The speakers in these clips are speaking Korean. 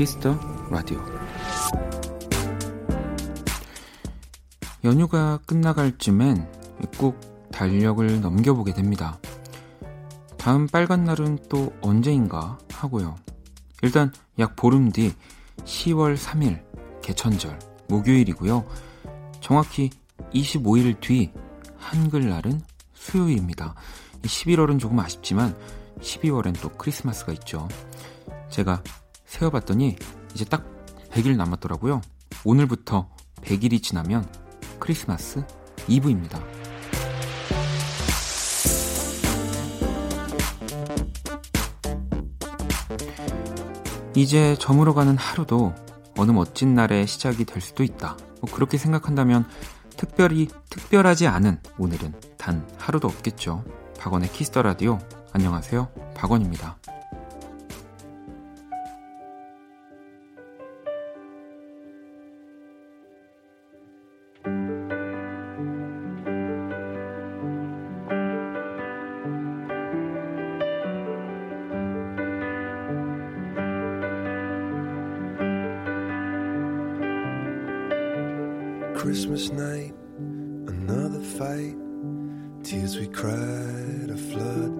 Kiss the Radio 연휴가 끝나갈 쯤엔 꼭 달력을 넘겨보게 됩니다. 다음 빨간 날은 또 언제인가 하고요. 일단 약 보름 뒤 10월 3일 개천절 목요일이고요. 정확히 25일 뒤 한글날은 수요일입니다. 11월은 조금 아쉽지만 12월엔 또 크리스마스가 있죠. 제가 세어봤더니 이제 딱 100일 남았더라고요. 오늘부터 100일이 지나면 크리스마스 이브입니다. 이제 저물어가는 하루도 어느 멋진 날의 시작이 될 수도 있다. 뭐 그렇게 생각한다면 특별히 특별하지 않은 오늘은 단 하루도 없겠죠. 박원의 키스터 라디오. 안녕하세요. 박원입니다. Cried, a flood.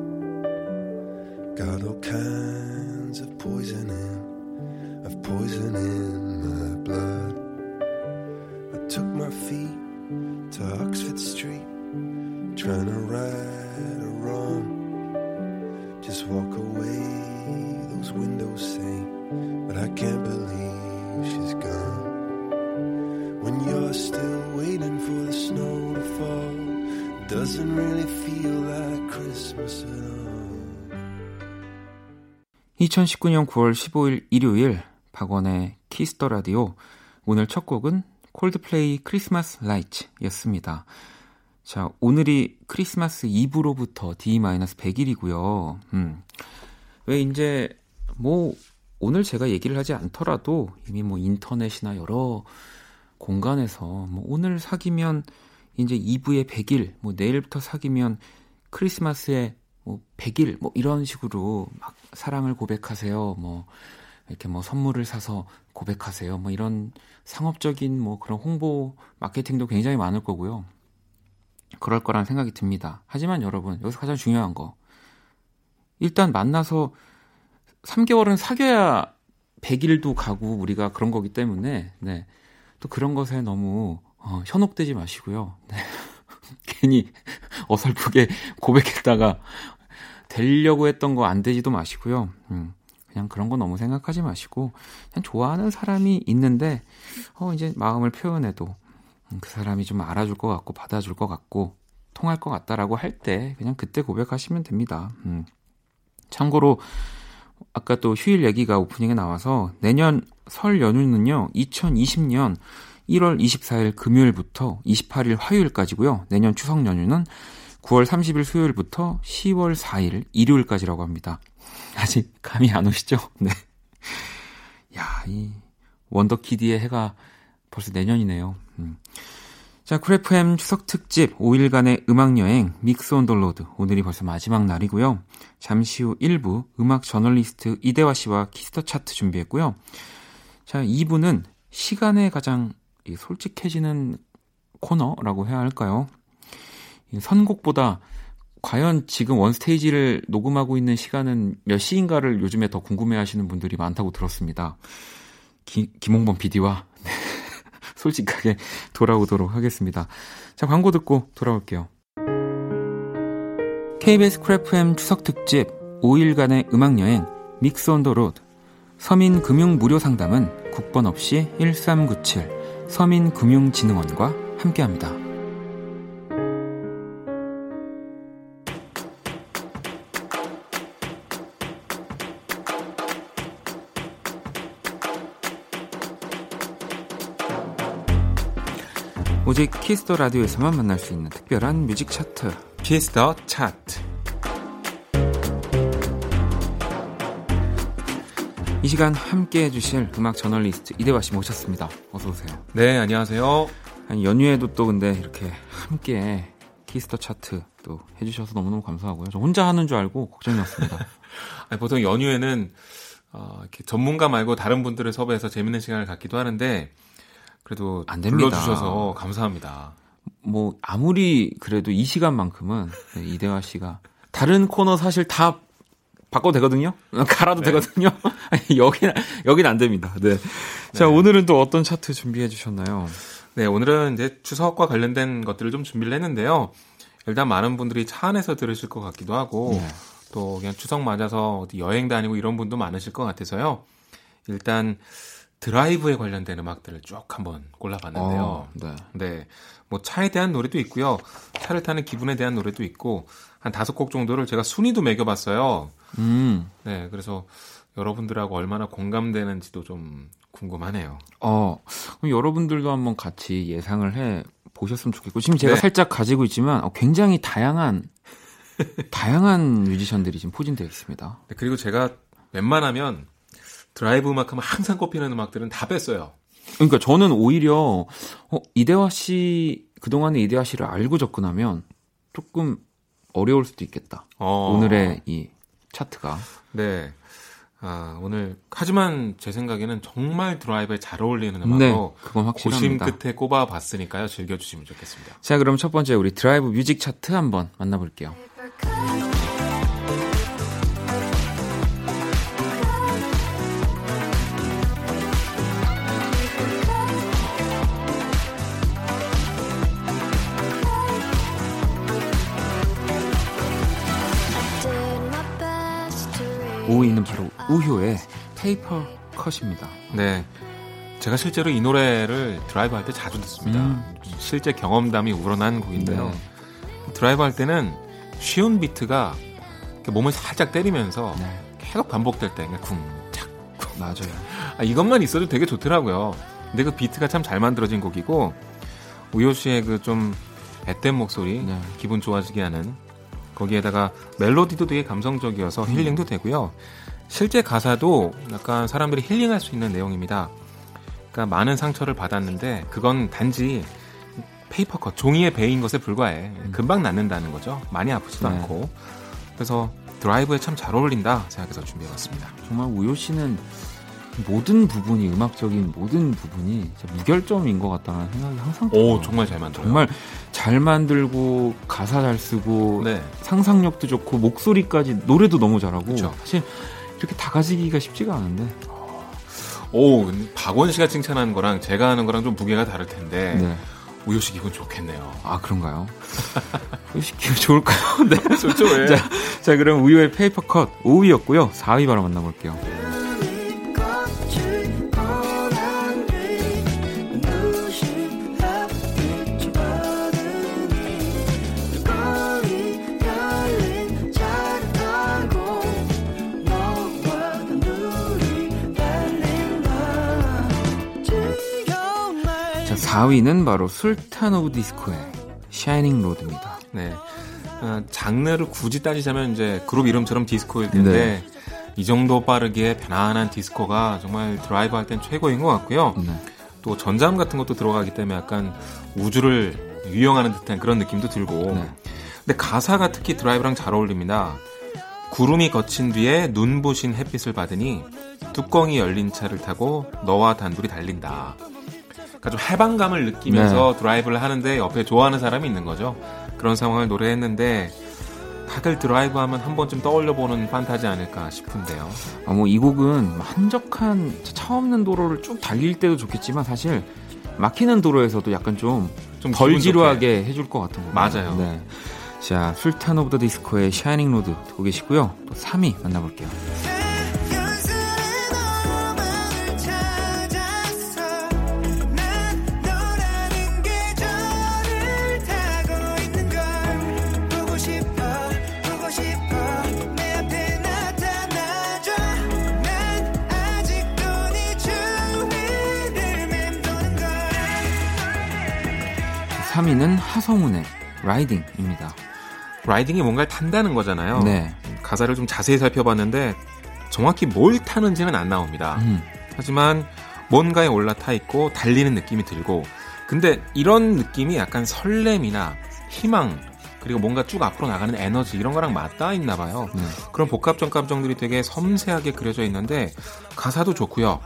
Got all kinds of poison in, of poison in my blood. I took my feet to Oxford Street, trying to right a wrong. Just walk away, those windows say, but I can't believe she's gone. When you're still waiting for the snow to fall, doesn't really feel like Christmas at all. 2019년 9월 15일 일요일 박원의 Kiss the Radio 오늘 첫 곡은 Coldplay Christmas Lights였습니다. 자, 오늘이 크리스마스 이브로부터 D-100일이고요. 음. 왜 이제 뭐 오늘 제가 얘기를 하지 않더라도 이미 뭐 인터넷이나 여러 공간에서 뭐 오늘 사귀면 이제 2부에 100일, 뭐 내일부터 사귀면 크리스마스에 뭐 100일 뭐 이런 식으로 막 사랑을 고백하세요. 뭐 이렇게 뭐 선물을 사서 고백하세요. 뭐 이런 상업적인 뭐 그런 홍보 마케팅도 굉장히 많을 거고요. 그럴 거란 생각이 듭니다. 하지만 여러분, 여기서 가장 중요한 거. 일단 만나서 3개월은 사귀어야 100일도 가고 우리가 그런 거기 때문에 네. 또 그런 것에 너무 어, 현혹되지 마시고요. 네. 괜히 어설프게 고백했다가 되려고 했던 거 안 되지도 마시고요. 음, 그냥 그런 거 너무 생각하지 마시고 그냥 좋아하는 사람이 있는데 어 이제 마음을 표현해도 음, 그 사람이 좀 알아줄 것 같고 받아줄 것 같고 통할 것 같다라고 할 때 그냥 그때 고백하시면 됩니다. 음. 참고로 아까 또 휴일 얘기가 오프닝에 나와서 내년 설 연휴는요, 2020년 1월 24일 금요일부터 28일 화요일까지고요. 내년 추석 연휴는 9월 30일 수요일부터 10월 4일 일요일까지라고 합니다. 아직 감이 안 오시죠? 네. 야, 이 원더키디의 해가 벌써 내년이네요. 음. 자, Cool FM 추석 특집 5일간의 음악 여행 Mix on the Road. 오늘이 벌써 마지막 날이고요. 잠시 후 1부 음악 저널리스트 이대화 씨와 Kiss the Chart 준비했고요. 자, 2부는 시간에 가장 솔직해지는 코너라고 해야 할까요? 선곡보다 과연 지금 One Stage를 녹음하고 있는 시간은 몇 시인가를 요즘에 더 궁금해 하시는 분들이 많다고 들었습니다. 기, 김홍범 PD와 솔직하게 돌아오도록 하겠습니다. 자, 광고 듣고 돌아올게요. KBS Cool FM 추석 특집 5일간의 음악여행 Mix on the Road 서민 금융 무료 상담은 국번 없이 1397 서민금융진흥원과 함께합니다. 오직 Kiss the Radio에서만 만날 수 있는 특별한 뮤직 차트 Kiss the Chart 이 시간 함께 해주실 음악 저널리스트 이대화 씨 모셨습니다. 어서 오세요. 네, 안녕하세요. 아니, 연휴에도 또 근데 이렇게 함께 Kiss the Chart 또 해주셔서 너무너무 감사하고요. 저 혼자 하는 줄 알고 걱정이었습니다. 아니, 보통 연휴에는 어, 이렇게 전문가 말고 다른 분들을 섭외해서 재밌는 시간을 갖기도 하는데 그래도 안 됩니다. 불러주셔서 감사합니다. 뭐 아무리 그래도 이 시간만큼은 네, 이대화 씨가 다른 코너 사실 다 바꿔도 되거든요. 갈아도 네. 되거든요. 여기는 여기는 안 됩니다. 네. 자 네. 오늘은 또 어떤 차트 준비해 주셨나요? 네 오늘은 이제 추석과 관련된 것들을 좀 준비를 했는데요. 일단 많은 분들이 차 안에서 들으실 것 같기도 하고 네. 또 그냥 추석 맞아서 어디 여행 다니고 이런 분도 많으실 것 같아서요. 일단 드라이브에 관련된 음악들을 쭉 한번 골라봤는데요. 어, 네. 네. 뭐 차에 대한 노래도 있고요. 차를 타는 기분에 대한 노래도 있고 한 다섯 곡 정도를 제가 순위도 매겨봤어요. 음. 네. 그래서 여러분들하고 얼마나 공감되는지도 좀 궁금하네요. 어, 그럼 여러분들도 한번 같이 예상을 해 보셨으면 좋겠고 지금 제가 네. 살짝 가지고 있지만 어, 굉장히 다양한 다양한 뮤지션들이 지금 포진되어 있습니다. 네, 그리고 제가 웬만하면 드라이브 음악 하면 항상 꼽히는 음악들은 다 뺐어요. 그러니까 저는 오히려 어, 이대화 씨 그동안의 이대화 씨를 알고 접근하면 조금 어려울 수도 있겠다. 어. 오늘의 이 차트가. 네. 아, 오늘 하지만 제 생각에는 정말 드라이브에 잘 어울리는 음악으로 네, 그건 확실합니다. 고심 끝에 꼽아 봤으니까요. 즐겨 주시면 좋겠습니다. 자, 그럼 첫 번째 우리 드라이브 뮤직 차트 한번 만나 볼게요. 5위는 바로 우효의 Paper Cut입니다. 네. 제가 실제로 이 노래를 드라이브 할 때 자주 듣습니다. 음. 실제 경험담이 우러난 곡인데요. 네. 드라이브 할 때는 쉬운 비트가 몸을 살짝 때리면서 네. 계속 반복될 때 쿵, 착, 쿵. 맞아요. 아, 이것만 있어도 되게 좋더라고요. 근데 그 비트가 참 잘 만들어진 곡이고 우효 씨의 그 좀 앳된 목소리, 네. 기분 좋아지게 하는 거기에다가 멜로디도 되게 감성적이어서 음. 힐링도 되고요. 실제 가사도 약간 사람들이 힐링할 수 있는 내용입니다. 그러니까 많은 상처를 받았는데 그건 단지 페이퍼컷 종이에 베인 것에 불과해. 음. 금방 낫는다는 거죠. 많이 아프지도 네. 않고. 그래서 드라이브에 참 잘 어울린다 생각해서 준비해봤습니다. 정말 우효 씨는 모든 부분이 음악적인 모든 부분이 무결점인 것 같다는 생각이 항상 들어요. 오 정말 잘 만들어 정말 잘 만들고 가사 잘 쓰고 네. 상상력도 좋고 목소리까지 노래도 너무 잘하고 그쵸. 사실 이렇게 다 가지기가 쉽지가 않은데. 오 박원 씨가 칭찬하는 거랑 제가 하는 거랑 좀 무게가 다를 텐데. 네. 우효 씨 기분 좋겠네요. 아 그런가요? 우효 씨 기분 좋을까요? 네. 좋죠. 왜? 자, 자 그럼 우효의 Paper Cut 5위였고요. 4위 바로 만나볼게요. 자, 4위는 바로 술탄 오브 디스코의 Shining Road입니다. 네. 어, 장르를 굳이 따지자면 이제 그룹 이름처럼 디스코일 텐데 네. 이 정도 빠르게 편안한 디스코가 정말 드라이브 할 땐 최고인 것 같고요. 네. 또 전자음 같은 것도 들어가기 때문에 약간 우주를 유영하는 듯한 그런 느낌도 들고. 네. 근데 가사가 특히 드라이브랑 잘 어울립니다. 구름이 걷힌 뒤에 눈부신 햇빛을 받으니 뚜껑이 열린 차를 타고 너와 단둘이 달린다. 그러니까 좀 해방감을 느끼면서 네. 드라이브를 하는데 옆에 좋아하는 사람이 있는 거죠. 그런 상황을 노래했는데 다들 드라이브 하면 한 번쯤 떠올려 보는 판타지 아닐까 싶은데요. 아, 뭐 이 곡은 한적한 차 없는 도로를 쭉 달릴 때도 좋겠지만 사실 막히는 도로에서도 약간 좀 덜 지루하게 해줄 것 같은 거 맞아요. 네. 자, 술탄 오브 더 디스코의 Shining Road 듣고 계시고요. 또 3위 만나볼게요. 하성운의 Riding입니다. Riding이 뭔가를 탄다는 거잖아요. 네. 가사를 좀 자세히 살펴봤는데 정확히 뭘 타는지는 안 나옵니다. 음. 하지만 뭔가에 올라타 있고 달리는 느낌이 들고 근데 이런 느낌이 약간 설렘이나 희망 그리고 뭔가 쭉 앞으로 나가는 에너지 이런 거랑 맞닿아 있나 봐요. 네. 그런 복합적 감정들이 되게 섬세하게 그려져 있는데 가사도 좋고요.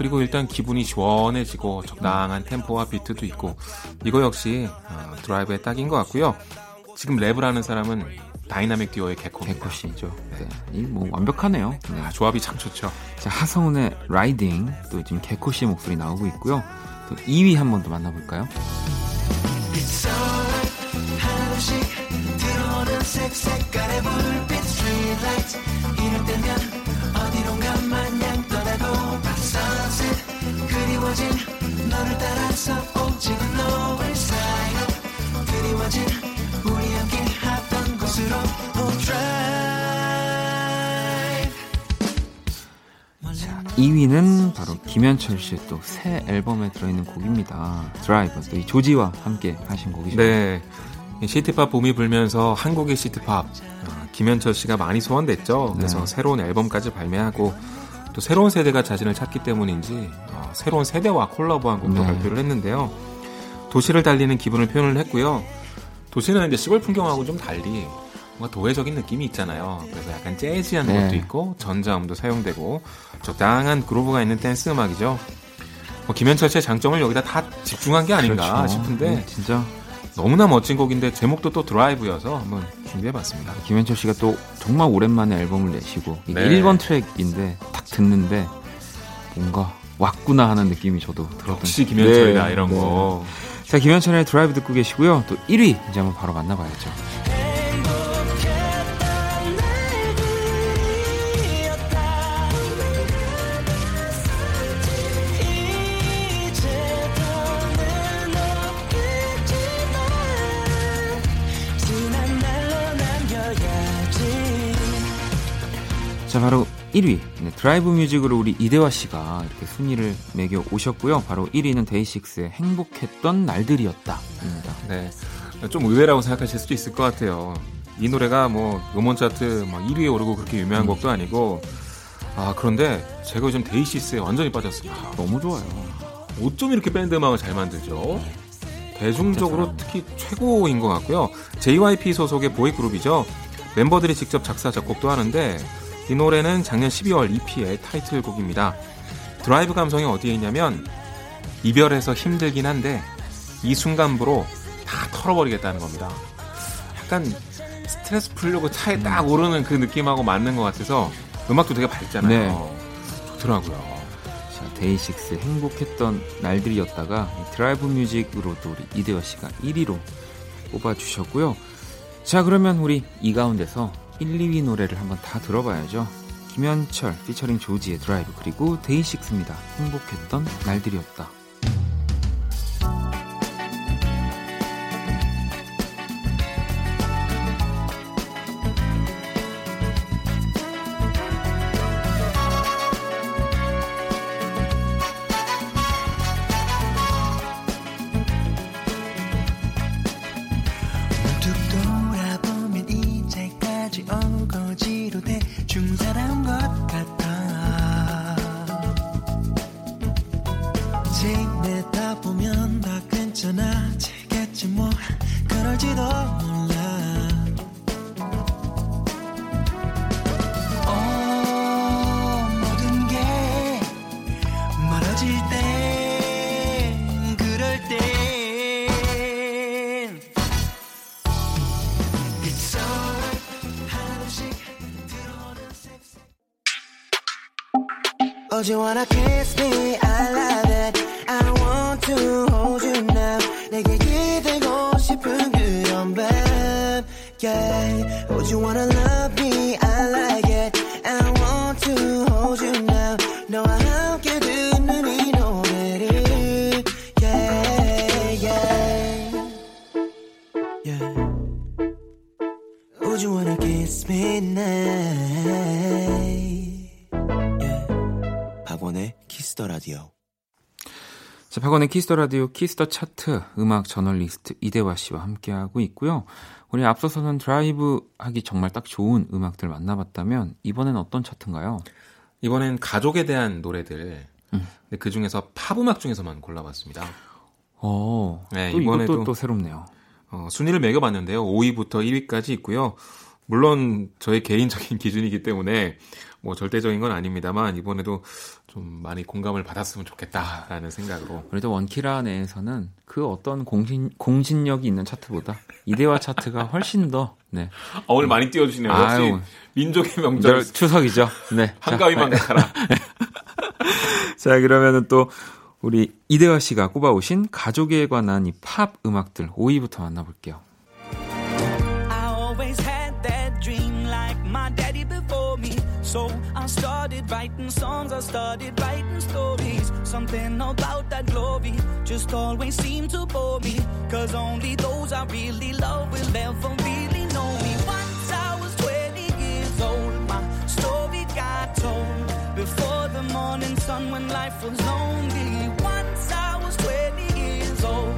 그리고 일단 기분이 시원해지고 적당한 템포와 비트도 있고 이거 역시 어, 드라이브에 딱인 것 같고요. 지금 랩을 하는 사람은 다이나믹 듀오의 개코. 개코 씨죠. 네. 이 뭐 완벽하네요. 네. 아, 조합이 참 좋죠. 자, 하성운의 Riding 또 지금 개코 씨의 목소리 나오고 있고요. 또 2위 한 번 더 만나볼까요? 너를 따라서 오지는 노을 사이로 그리워진 우리 함께 하던 곳으로 자, 2위는 바로 김현철 씨의 또 새 앨범에 들어있는 곡입니다. 드라이브. 또 이 조지와 함께 하신 곡이죠. 네. city pop 붐이 불면서 한국의 city pop 어, 김현철 씨가 많이 소환됐죠. 그래서 네. 새로운 앨범까지 발매하고 또 새로운 세대가 자신을 찾기 때문인지 어, 새로운 세대와 콜라보한 곡도 네. 발표를 했는데요. 도시를 달리는 기분을 표현을 했고요. 도시는 이제 시골 풍경하고 좀 달리 뭔가 도회적인 느낌이 있잖아요. 그래서 약간 재즈한 네. 것도 있고 전자음도 사용되고 적당한 그루브가 있는 댄스 음악이죠. 뭐 김현철 씨의 장점을 여기다 다 집중한 게 아닌가 그렇죠. 싶은데 네, 진짜 너무나 멋진 곡인데 제목도 또 드라이브여서 한번 준비해봤습니다. 김현철 씨가 또 정말 오랜만에 앨범을 내시고 네. 1번 트랙인데 딱 듣는데 뭔가 왔구나 하는 느낌이 저도 들었던 역시 김현철이다 네. 이런 거. 자 김현철의 드라이브 듣고 계시고요. 또 1위 이제 한번 바로 만나봐야죠. 1위. 네, 드라이브 뮤직으로 우리 이대화 씨가 이렇게 순위를 매겨 오셨고요. 바로 1위는 데이식스의 행복했던 날들이었다입니다. 네. 좀 의외라고 생각하실 수도 있을 것 같아요. 이 노래가 뭐 음원 차트 막 1위에 오르고 그렇게 유명한 음. 곡도 아니고 아, 그런데 제가 요즘 데이식스에 완전히 빠졌습니다. 너무 좋아요. 어쩜 이렇게 밴드 음악을 잘 만들죠? 대중적으로 특히 최고인 것 같고요. JYP 소속의 보이 그룹이죠. 멤버들이 직접 작사 작곡도 하는데 이 노래는 작년 12월 EP의 타이틀곡입니다. 드라이브 감성이 어디에 있냐면 이별해서 힘들긴 한데 이 순간부로 다 털어버리겠다는 겁니다. 약간 스트레스 풀려고 차에 음. 딱 오르는 그 느낌하고 맞는 것 같아서 음악도 되게 밝잖아요. 네. 좋더라고요. 자, 데이식스 행복했던 날들이었다가 드라이브 뮤직으로 도 우리 이대화 씨가 1위로 뽑아주셨고요. 자, 그러면 우리 이 가운데서 1, 2위 노래를 한번 다 들어봐야죠. 김현철 피처링 조지의 드라이브 그리고 데이식스입니다. 행복했던 날들이었다. You wanna kiss 박원의 Kiss the Radio Kiss the Chart 음악 저널리스트 이대화 씨와 함께하고 있고요. 우리 앞서서는 드라이브 하기 정말 딱 좋은 음악들 만나봤다면 이번엔 어떤 차트인가요? 이번엔 가족에 대한 노래들. 음. 그 중에서 팝 음악 중에서만 골라봤습니다. 어, 네, 또 이번에도 또, 또 새롭네요. 어, 순위를 매겨봤는데요. 5위부터 1위까지 있고요. 물론 저의 개인적인 기준이기 때문에 뭐 절대적인 건 아닙니다만 이번에도 좀 많이 공감을 받았으면 좋겠다라는 생각으로. 그래도 원키라 내에서는 그 어떤 공신 공신력이 있는 차트보다 이대화 차트가 훨씬 더 네. 아, 오늘 많이 띄워주시네요. 역시 민족의 명절 추석이죠. 네. 한가위만 가라. 자 그러면은 또 우리 이대화 씨가 꼽아오신 가족에 관한 이 팝 음악들 5위부터 만나볼게요. Started writing songs, I started writing stories. Something about that glory just always seemed to bore me. Cause only those I really love will ever really know me. Once I was 20 years old, my story got told. Before the morning sun when life was lonely. Once I was 20 years old.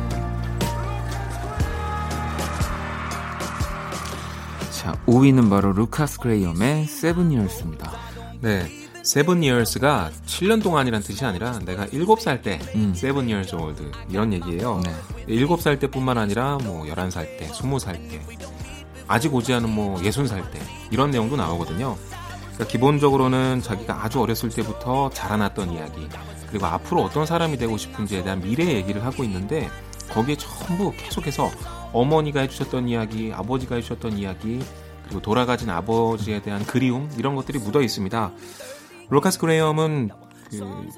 자, 5위는 바로 루카스 그레이엄의 Years입니다. 네. Seven Years가 7년 동안이란 뜻이 아니라 내가 7살 때 음. seven years old 이런 얘기예요. 네. 7살 때뿐만 아니라 뭐 11살 때, 20살 때, 아직 오지 않은 뭐 60살 때 이런 내용도 나오거든요. 그러니까 기본적으로는 자기가 아주 어렸을 때부터 자라났던 이야기 그리고 앞으로 어떤 사람이 되고 싶은지에 대한 미래 얘기를 하고 있는데 거기에 전부 계속해서 어머니가 해주셨던 이야기, 아버지가 해주셨던 이야기, 그리고 돌아가신 아버지에 대한 그리움 이런 것들이 묻어 있습니다. 루카스 그레이엄은 그,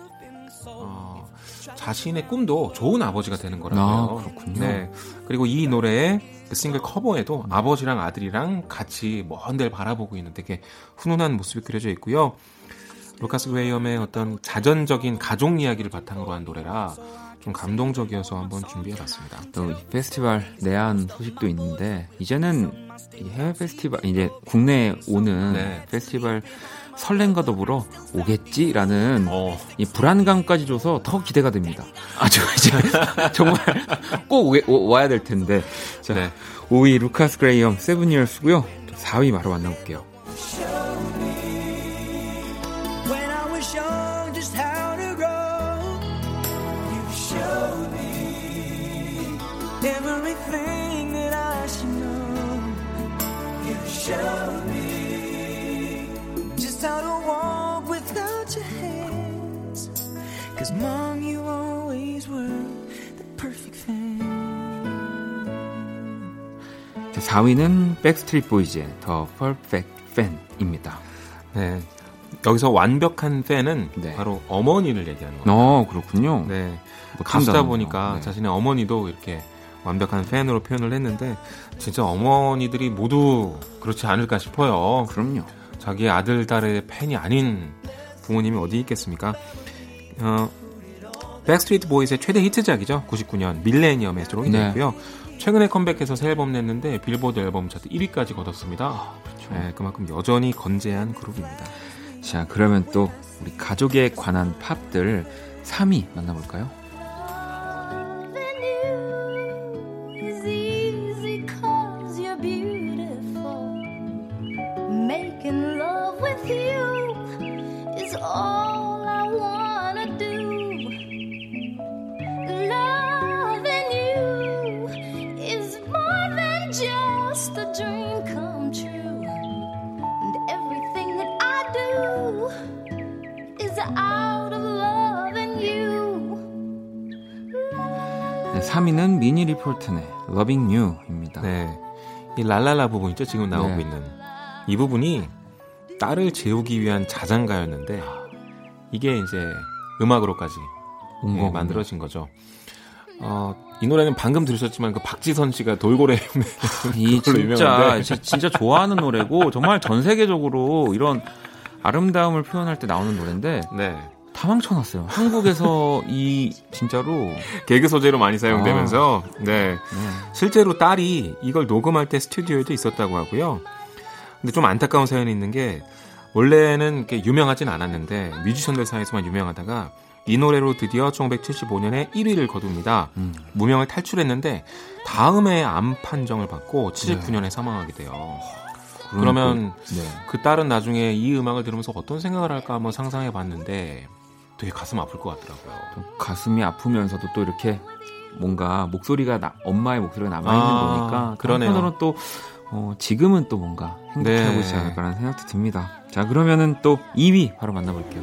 어, 자신의 꿈도 좋은 아버지가 되는 거라고요. 아, 그렇군요. 네. 그리고 이 노래의 그 싱글 커버에도 아버지랑 아들이랑 같이 먼 데를 바라보고 있는 되게 훈훈한 모습이 그려져 있고요. 루카스 그레이엄의 어떤 자전적인 가족 이야기를 바탕으로 한 노래라 좀 감동적이어서 한번 준비해봤습니다. 또 페스티벌 내한 소식도 있는데 이제는 해외 페스티벌 이제 국내에 오는 네. 페스티벌 설렘과 더불어 오겠지라는 어. 이 불안감까지 줘서 더 기대가 됩니다. 아주 이제 정말 꼭 오, 와야 될 텐데. 자, 네. 5위 루카스 그레이엄 세븐이얼스고요. 4위 바로 만나볼게요. Cause mom, you always were the perfect fan. 자, 4위는 백스트리트 보이즈의 The Perfect Fan입니다. 네. 여기서 완벽한 팬은 네. 바로 어머니를 얘기하는 거예요. 어, 그렇군요. 네. 뭐 가수다 보니까 네. 자신의 어머니도 이렇게 완벽한 팬으로 표현을 했는데 진짜 어머니들이 모두 그렇지 않을까 싶어요. 그럼요. 자기 아들, 딸의 팬이 아닌 부모님이 어디 있겠습니까? 어, 백스트리트 보이스의 최대 히트작이죠. 99년 밀레니엄에 수록이 네. 됐고요. 최근에 컴백해서 새 앨범 냈는데 빌보드 앨범 차트 1위까지 거뒀습니다. 아, 그렇죠. 네, 그만큼 여전히 건재한 그룹입니다. 자, 그러면 또 우리 가족에 관한 팝들 3위 만나볼까요? 네, 3위는 미니 리폴트의 Loving You입니다. 네. 이 랄랄라 부분 있죠? 지금 나오고 네. 있는. 이 부분이 딸을 재우기 위한 자장가였는데 이게 이제 음악으로까지 네, 만들어진 거죠. 어, 이 노래는 방금 들으셨지만 그 박지선 씨가 돌고래 이 진짜 유명한데. 진짜 좋아하는 노래고 정말 전 세계적으로 이런 아름다움을 표현할 때 나오는 노래인데 네. 다 망쳐놨어요. 한국에서 이 진짜로 개그 소재로 많이 사용되면서 아, 네. 네. 실제로 딸이 이걸 녹음할 때 스튜디오에도 있었다고 하고요. 근데 좀 안타까운 사연이 있는 게 원래는 이렇게 유명하진 않았는데 뮤지션들 사이에서만 유명하다가 이 노래로 드디어 1975년에 1위를 거둡니다. 음. 무명을 탈출했는데 다음에 암 판정을 받고 79년에 네. 사망하게 돼요. 그러면 네. 그 딸은 나중에 이 음악을 들으면서 어떤 생각을 할까 한번 상상해 봤는데 되게 가슴 아플 것 같더라고요. 가슴이 아프면서도 또 이렇게 뭔가 목소리가 나, 엄마의 목소리가 남아 있는 아, 거니까 그러네요. 한편으로는 또 어, 지금은 또 뭔가 행복하고 네. 있지 않을까라는 생각도 듭니다. 자 그러면은 또 2위 바로 만나볼게요.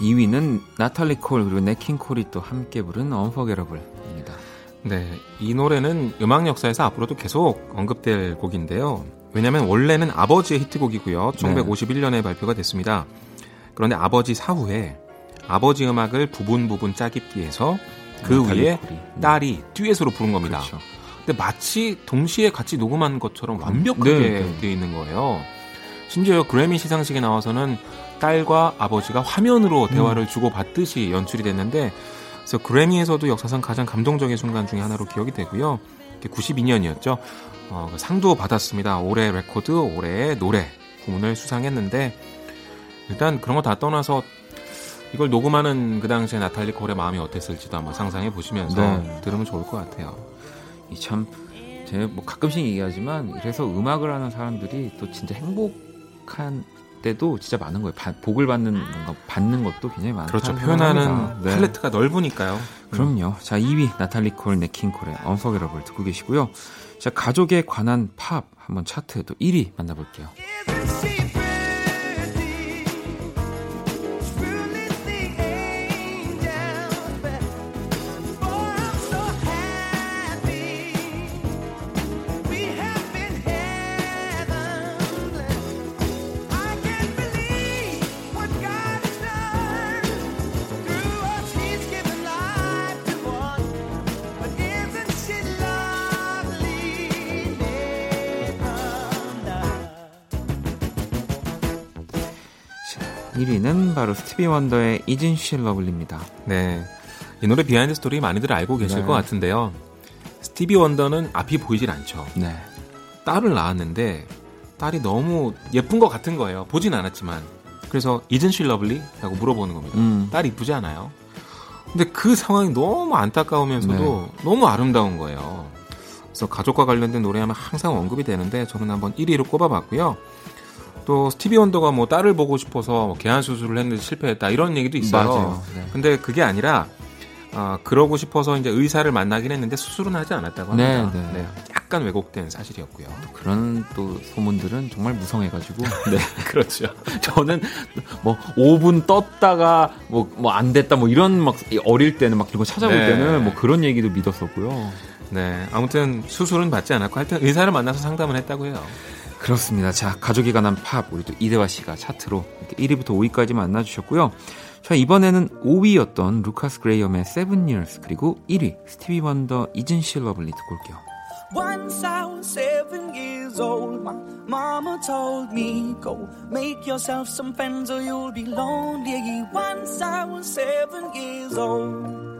2위는 나탈리 콜 그리고 네킹 콜이 또 함께 부른 Unforgettable입니다. 네, 이 노래는 음악 역사에서 앞으로도 계속 언급될 곡인데요. 왜냐하면 원래는 아버지의 히트곡이고요. 1951년에 네. 발표가 됐습니다. 그런데 아버지 사후에 아버지 음악을 부분 부분 짜깁기해서 그 위에 음. 딸이 듀엣으로 부른 겁니다. 그렇죠. 근데 마치 동시에 같이 녹음한 것처럼 완벽하게 네, 네. 되어 있는 거예요. 심지어 그래미 시상식에 나와서는 딸과 아버지가 화면으로 음. 대화를 음. 주고받듯이 연출이 됐는데 그래서 그래미에서도 역사상 가장 감동적인 순간 중에 하나로 기억이 되고요. 92년이었죠. 어, 그 상도 받았습니다. 올해 레코드, 올해의 노래 부문을 수상했는데 일단 그런 거 다 떠나서 이걸 녹음하는 그 당시에 나탈리 콜의 마음이 어땠을지도 한번 상상해 보시면서 네. 들으면 좋을 것 같아요. 이참 제가 뭐 가끔씩 얘기하지만 그래서 음악을 하는 사람들이 또 진짜 행복한 때도 진짜 많은 거예요. 바, 복을 받는 건가 받는 것도 굉장히 많아요. 그렇죠. 표현하는 네. 팔레트가 넓으니까요. 그럼요. 자 2위 나탈리 콜, 네킹 콜의 언서게러블 듣고 계시고요. 자 가족에 관한 팝 한번 차트도 1위 만나볼게요. 바로 스티비 원더의 Isn't She Lovely입니다. 네. 이 노래 비하인드 스토리 많이들 알고 계실 네. 것 같은데요. 스티비 원더는 앞이 보이질 않죠. 네. 딸을 낳았는데 딸이 너무 예쁜 것 같은 거예요. 보진 않았지만. 그래서 Isn't She Lovely? 라고 물어보는 겁니다. 음. 딸 이쁘지 않아요? 근데 그 상황이 너무 안타까우면서도 네. 너무 아름다운 거예요. 그래서 가족과 관련된 노래하면 항상 언급이 되는데 저는 한번 1위로 꼽아봤고요. 또 스티비 원더가 뭐 딸을 보고 싶어서 뭐 개안 수술을 했는데 실패했다 이런 얘기도 있어요. 맞아요. 네. 근데 그게 아니라 아, 그러고 싶어서 이제 의사를 만나긴 했는데 수술은 하지 않았다고 합니다. 네, 네. 네. 약간 왜곡된 사실이었고요. 또 그런 또 소문들은 정말 무성해가지고. 네, 그렇죠. 저는 뭐 5분 떴다가 뭐 뭐 안 됐다 뭐 이런 막 어릴 때는 막 이런 거 찾아볼 네. 때는 뭐 그런 얘기도 믿었었고요. 네, 아무튼 수술은 받지 않았고 하여튼 의사를 만나서 상담을 했다고 해요. 그렇습니다. 자, 가족에 관한 팝, 우리 도 이대화 씨가 차트로 1위부터 5위까지 만나주셨고요. 자, 이번에는 5위였던 루카스 그레이엄의 Seven Years, 그리고 1위, 스티비 원더 Isn't She Lovely 듣고 올게요. Once I was seven years old, my mama told me, Go make yourself some friends or you'll be lonely. Once I was seven years old.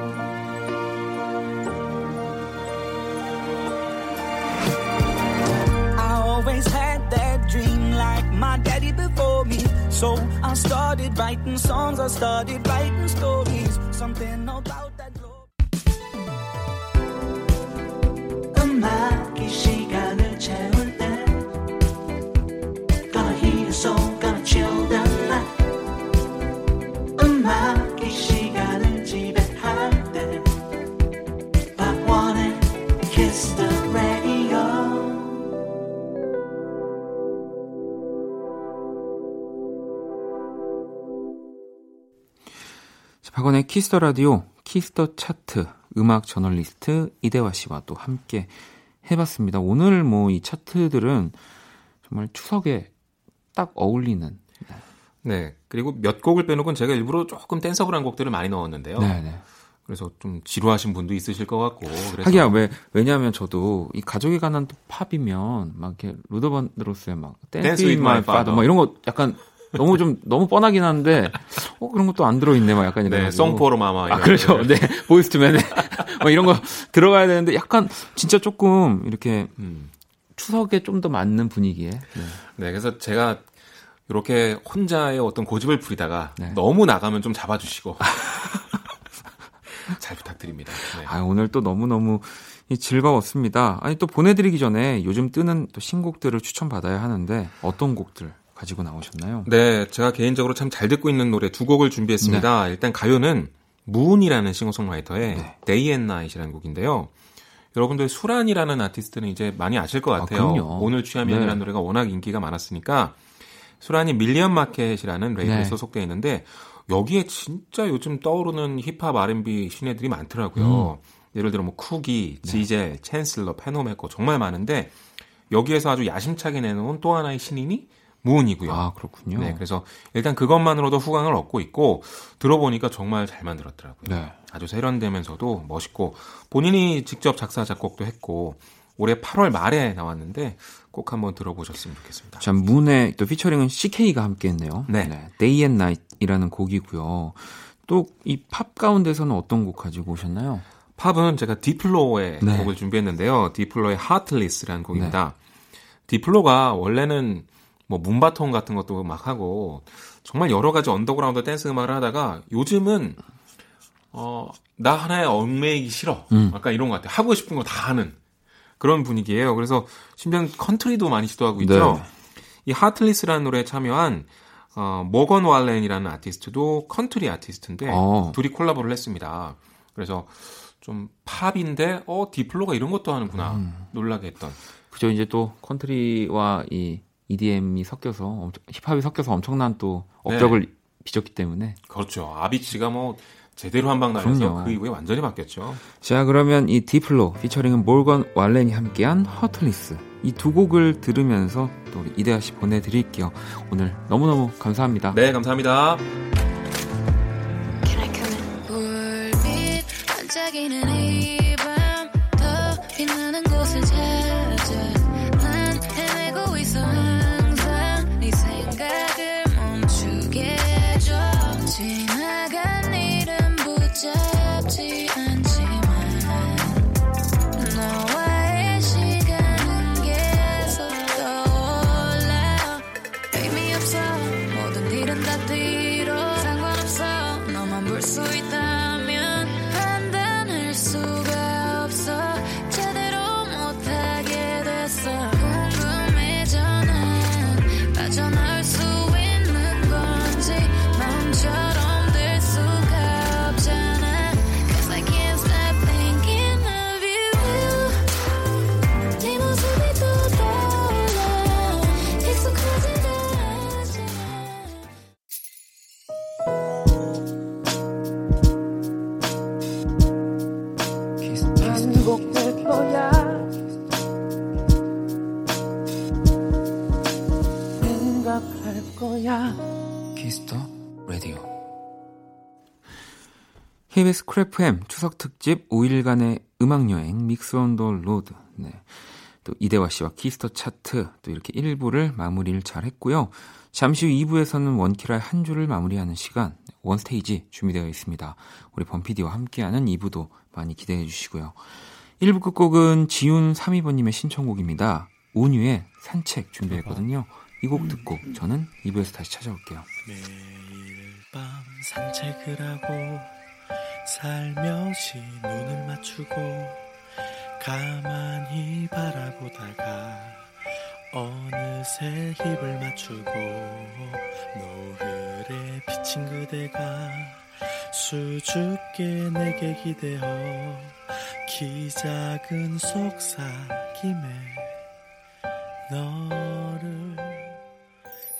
like my daddy before me. So I started writing songs, I started writing stories. Something about that glory. 음악이 시간을 채울 때 Gonna hear your soul, gonna chill the night 음악 박원의 Kiss the Radio, Kiss the Chart, 음악 저널리스트 이대화 씨와 또 함께 해봤습니다. 오늘 뭐 이 차트들은 정말 추석에 딱 어울리는. 네. 그리고 몇 곡을 빼놓고 제가 일부러 조금 danceable한 곡들을 많이 넣었는데요. 네네. 그래서 좀 지루하신 분도 있으실 것 같고. 그래서 하기야 왜 왜냐하면 저도 이 가족에 관한 또 팝이면 막 이렇게 루더 밴드로스의 막 Dance with My Father 막 이런 거 약간 너무 좀 너무 뻔하긴 한데 어 그런 것도 안 들어 있네 막 약간 이런 네, 송포로 마마 아 그렇죠 네 보이스투맨에 막 이런 거 들어가야 되는데 약간 진짜 조금 이렇게 음, 추석에 좀 더 맞는 분위기에 네. 네 그래서 제가 이렇게 혼자의 어떤 고집을 부리다가 네. 너무 나가면 좀 잡아주시고 잘 부탁드립니다. 네. 아 오늘 또 너무 너무 즐거웠습니다. 아니 또 보내드리기 전에 요즘 뜨는 또 신곡들을 추천 받아야 하는데 어떤 곡들 가지고 나오셨나요? 네, 제가 개인적으로 참 잘 듣고 있는 노래 두 곡을 준비했습니다. 네. 일단 가요는 무운이라는 싱어송라이터의 네. Day and Night이라는 곡인데요. 여러분들 수란이라는 아티스트는 이제 많이 아실 것 아, 같아요. 아, 오늘 취하면이라는 네. 노래가 워낙 인기가 많았으니까 수란이 밀리언 마켓이라는 레이블에 네. 소속되어 있는데 여기에 진짜 요즘 떠오르는 힙합 R&B 신예들이 많더라고요. 음. 예를 들어 뭐 쿠기, 네. 지젤, 챈슬러, 페노메코 정말 많은데 여기에서 아주 야심차게 내놓은 또 하나의 신인이 무은이고요. 아, 그렇군요. 네, 그래서 일단 그것만으로도 후광을 얻고 있고 들어보니까 정말 잘 만들었더라고요. 네. 아주 세련되면서도 멋있고 본인이 직접 작사 작곡도 했고 올해 8월 말에 나왔는데 꼭 한번 들어보셨으면 좋겠습니다. 자, 문의 또 피처링은 CK가 함께했네요. 네. 네. Day and Night이라는 곡이고요. 또 이 팝 가운데서는 어떤 곡 가지고 오셨나요? 팝은 제가 디플로의 네. 곡을 준비했는데요. 디플로의 Heartless라는 곡입니다. 네. 디플로가 원래는 뭐 moombahton 같은 것도 막 하고 정말 여러 가지 언더그라운드 댄스 음악을 하다가 요즘은 어 나 하나에 얽매이기 싫어. 음. 약간 이런 것 같아요. 하고 싶은 거 다 하는 그런 분위기예요. 그래서 심지어 컨트리도 많이 시도하고 있죠. 네. 이 Heartless라는 노래에 참여한 어, 모건 왈렌이라는 아티스트도 컨트리 아티스트인데 어. 둘이 콜라보를 했습니다. 그래서 좀 팝인데 어 디플로가 이런 것도 하는구나 음. 놀라게 했던. 그죠 이제 또 컨트리와 이 EDM이 섞여서 힙합이 섞여서 엄청난 또 업적을 네. 빚었기 때문에 그렇죠. 아비치가 뭐 제대로 한 방 날려서 그 이후에 완전히 바뀌었죠. 자 그러면 이 디플로 피처링은 모건 왈렌이 함께한 Heartless 이 두 곡을 들으면서 또 우리 이대화 씨 보내드릴게요. 오늘 너무너무 감사합니다. 네 감사합니다. KBS Cool FM 추석 특집 5일간의 음악 여행 Mix on the Road. 네. 또 이대화 씨와 키스 더 차트 또 이렇게 1부를 마무리를 잘 했고요. 잠시 후 2부에서는 원키라의 한 주를 마무리하는 시간 원스테이지 준비되어 있습니다. 우리 범PD와 함께하는 2부도 많이 기대해 주시고요. 1부 끝곡은 지훈 32번님의 신청곡입니다. 온유의 산책 준비했거든요. 이 곡 듣고 저는 2부에서 다시 찾아올게요. 매일 밤 산책을 하고 살며시 눈을 맞추고 가만히 바라보다가 어느새 힙을 맞추고 노을에 비친 그대가 수줍게 내게 기대어 키 작은 속삭임에 너를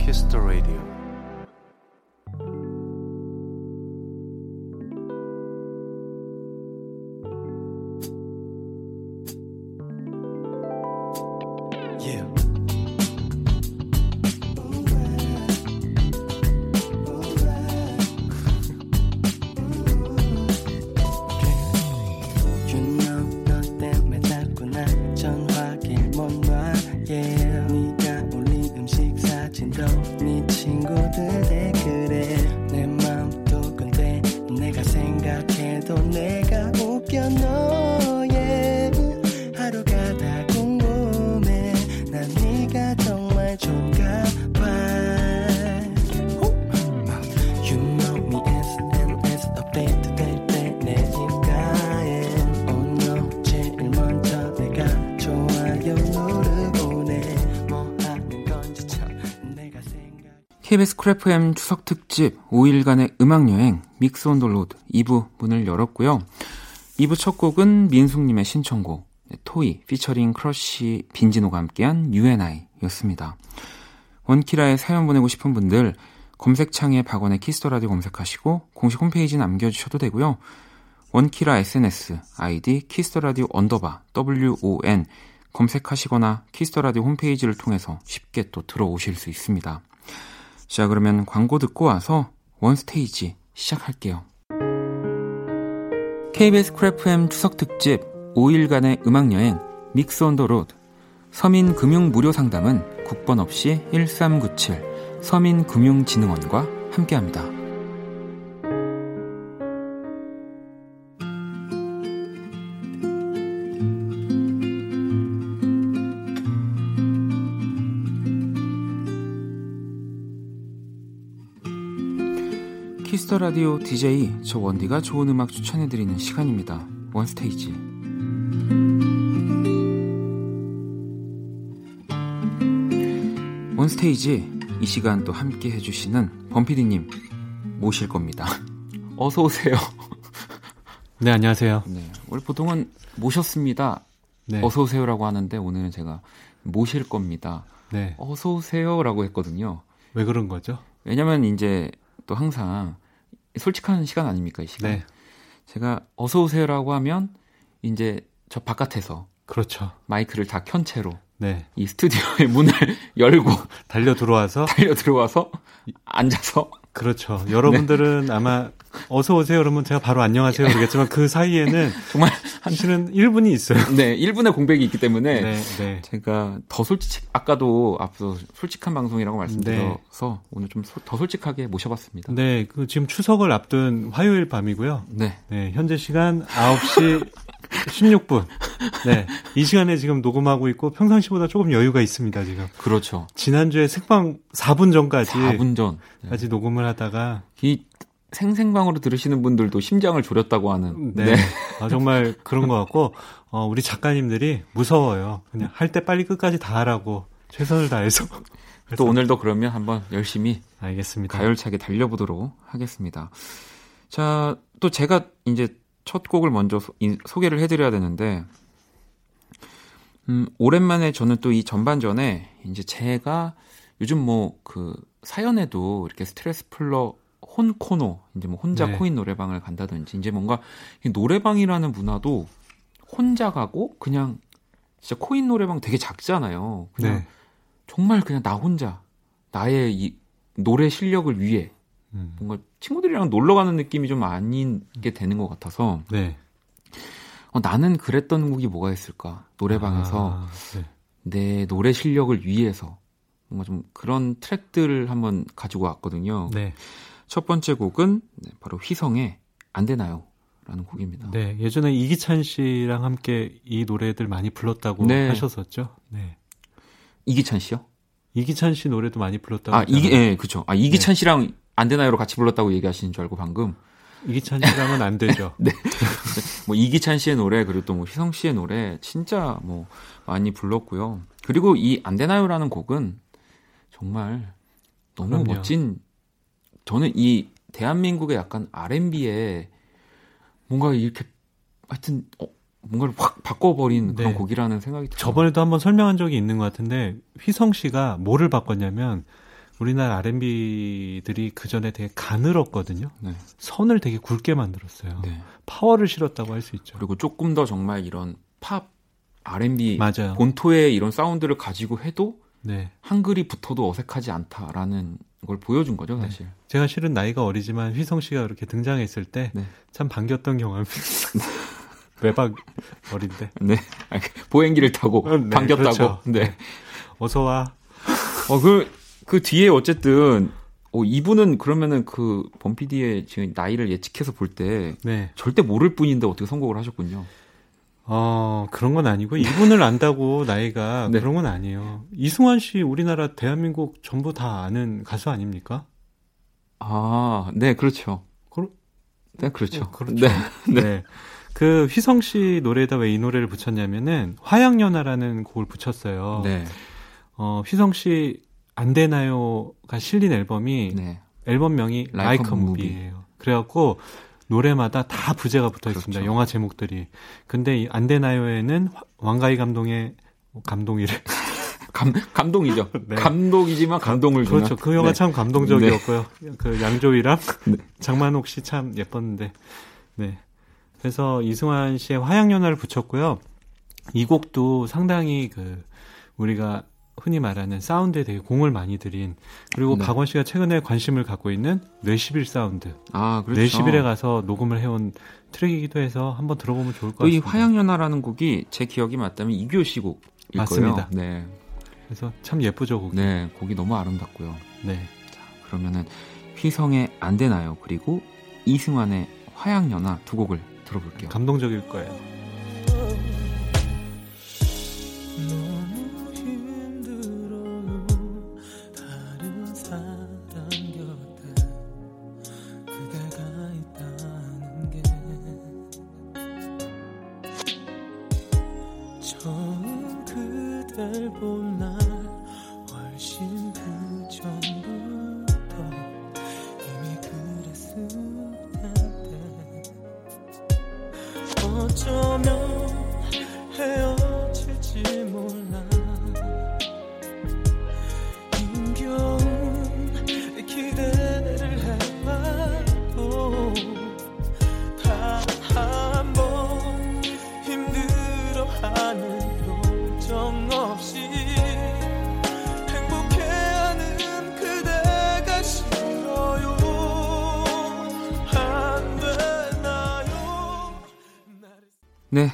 kiss the radio. KBS Cool FM 추석 특집 5일간의 음악여행 Mix on the Road 2부 문을 열었고요. 2부 첫 곡은 민숙님의 신청곡 토이 피처링 크러쉬 빈지노가 함께한 U & I였습니다. 원키라에 사연 보내고 싶은 분들 검색창에 박원의 키스 더 라디오 검색하시고 공식 홈페이지 남겨주셔도 되고요. 원키라 SNS 아이디 키스 더 라디오 언더바 WON 검색하시거나 키스 더 라디오 홈페이지를 통해서 쉽게 또 들어오실 수 있습니다. 자, 그러면 광고 듣고 와서 원스테이지 시작할게요. KBS Cool FM 추석 특집 5일간의 음악여행 Mix on the Road 서민 금융 무료 상담은 국번 없이 1397 서민금융진흥원과 함께합니다. 라디오 DJ 저 원디가 좋은 음악 추천해드리는 시간입니다. 원스테이지. 원스테이지 이 시간 또 함께 해주시는 범피디님 모실 겁니다. 어서 오세요. 네 안녕하세요. 네 원래 보통은 모셨습니다. 네. 어서 오세요라고 하는데 오늘은 제가 모실 겁니다. 네. 어서 오세요라고 했거든요. 왜 그런 거죠? 왜냐면 이제 또 항상 솔직한 시간 아닙니까, 이 시간? 네. 제가 어서 오세요라고 하면 이제 저 바깥에서 그렇죠. 마이크를 다 켠 채로 네. 이 스튜디오의 문을 열고 달려 들어와서 달려 들어와서 앉아서 그렇죠. 여러분들은 네. 아마 어서 오세요 그러면 제가 바로 안녕하세요 그러겠지만 그 사이에는 정말 한시는 1분이 있어요. 네, 1분의 공백이 있기 때문에 네, 네. 제가 더 솔직 아까도 앞서 솔직한 방송이라고 말씀드려서 네. 오늘 좀 더 솔직하게 모셔봤습니다. 네, 그 지금 추석을 앞둔 화요일 밤이고요. 네. 네, 현재 시간 9시 16분. 네. 이 시간에 지금 녹음하고 있고 평상시보다 조금 여유가 있습니다, 지금. 그렇죠. 지난주에 색방 4분 전까지 4분 전. 까지 녹음을 하다가 이 생생방으로 들으시는 분들도 심장을 졸였다고 하는. 네. 네. 아, 정말 그런 것 같고, 어, 우리 작가님들이 무서워요. 그냥 할 때 빨리 끝까지 다 하라고 최선을 다해서. 또 오늘도 그러면 한번 열심히. 알겠습니다. 가열차게 달려보도록 하겠습니다. 자, 또 제가 이제 첫 곡을 먼저 소, 개를 해드려야 되는데, 음, 오랜만에 저는 또 이 전반전에 이제 제가 요즘 뭐 그 사연에도 이렇게 스트레스 풀러 혼 코너, 이제 뭐 혼자 네. 코인 노래방을 간다든지, 이제 뭔가 노래방이라는 문화도 혼자 가고 그냥 진짜 코인 노래방 되게 작잖아요. 그냥 네. 정말 그냥 나 혼자 나의 이 노래 실력을 위해 음. 뭔가 친구들이랑 놀러 가는 느낌이 좀 아닌 게 되는 것 같아서 네. 어, 나는 그랬던 곡이 뭐가 있을까 노래방에서 아, 네. 내 노래 실력을 위해서 뭔가 좀 그런 트랙들을 한번 가지고 왔거든요. 네. 첫 번째 곡은 네, 바로 휘성의 안 되나요? 라는 곡입니다. 네, 예전에 이기찬 씨랑 함께 이 노래들 많이 불렀다고 네. 하셨었죠. 네. 이기찬 씨요? 이기찬 씨 노래도 많이 불렀다고. 아, 이기, 예, 그쵸. 아, 이기찬 네. 씨랑 안 되나요로 같이 불렀다고 얘기하시는 줄 알고 방금. 이기찬 씨랑은 안 되죠. 네. 뭐 이기찬 씨의 노래 그리고 또뭐 휘성 씨의 노래 진짜 뭐 많이 불렀고요. 그리고 이 안 되나요라는 곡은 정말 너무 그럼요. 멋진 저는 이 대한민국의 약간 R&B에 뭔가 이렇게 하여튼 어, 뭔가를 확 바꿔버린 네. 그런 곡이라는 생각이 들어요. 저번에도 한번 설명한 적이 있는 것 같은데 휘성 씨가 뭐를 바꿨냐면 우리나라 R&B들이 그 전에 되게 가늘었거든요. 네. 선을 되게 굵게 만들었어요. 네. 파워를 실었다고 할 수 있죠. 그리고 조금 더 정말 이런 팝 R&B 맞아요. 본토의 이런 사운드를 가지고 해도 네. 한글이 붙어도 어색하지 않다라는 걸 보여준 거죠, 네. 사실. 네. 제가 실은 나이가 어리지만 휘성 씨가 이렇게 등장했을 때참 네. 반겼던 경험이 외박 어린데. 네. 보행기를 타고 어, 네, 반겼다고. 그렇죠. 네. 어서 와. 어, 그, 그 뒤에 어쨌든, 어, 이분은 그러면은 그 범피디의 지금 나이를 예측해서 볼 때. 네. 절대 모를 뿐인데 어떻게 선곡을 하셨군요. 어, 그런 건 아니고, 이분을 안다고 나이가 네. 그런 건 아니에요. 이승환 씨 우리나라 대한민국 전부 다 아는 가수 아닙니까? 아, 네, 그렇죠. 그, 네, 그렇죠. 어, 그렇죠. 네. 네. 네. 그 휘성 씨 노래에다 왜 이 노래를 붙였냐면은 화양연화라는 곡을 붙였어요. 네. 어, 휘성 씨 안 되나요가 실린 앨범이 네. 앨범명이 라이커 무비예요. 그래갖고 노래마다 다 부제가 붙어 있습니다. 그렇죠. 영화 제목들이. 근데 이 안 되나요에는 왕가희 감동의 감동이래. 감, 감동이죠. 네. 감동이지만 감동을 주는. 그렇죠. 그 영화 네. 참 감동적이었고요. 네. 그 양조위랑 네. 장만옥 씨 참 예뻤는데. 네. 그래서 이승환 씨의 화양연화를 붙였고요. 이 곡도 상당히 그 우리가 흔히 말하는 사운드에 되게 공을 많이 들인 그리고 네. 박원 씨가 최근에 관심을 갖고 있는 뇌시빌 사운드. 아, 그렇죠. 뇌시빌에 가서 녹음을 해온 트랙이기도 해서 한번 들어보면 좋을 것 같습니다. 이 화양연화라는 곡이 제 기억이 맞다면 이교 시 곡일 맞습니다. 거예요. 네. 그래서 참 예쁘죠 곡이. 네, 곡이 너무 아름답고요. 네. 자, 그러면은 휘성의 안 되나요? 그리고 이승환의 화양연화 두 곡을 들어볼게요. 감동적일 거예요.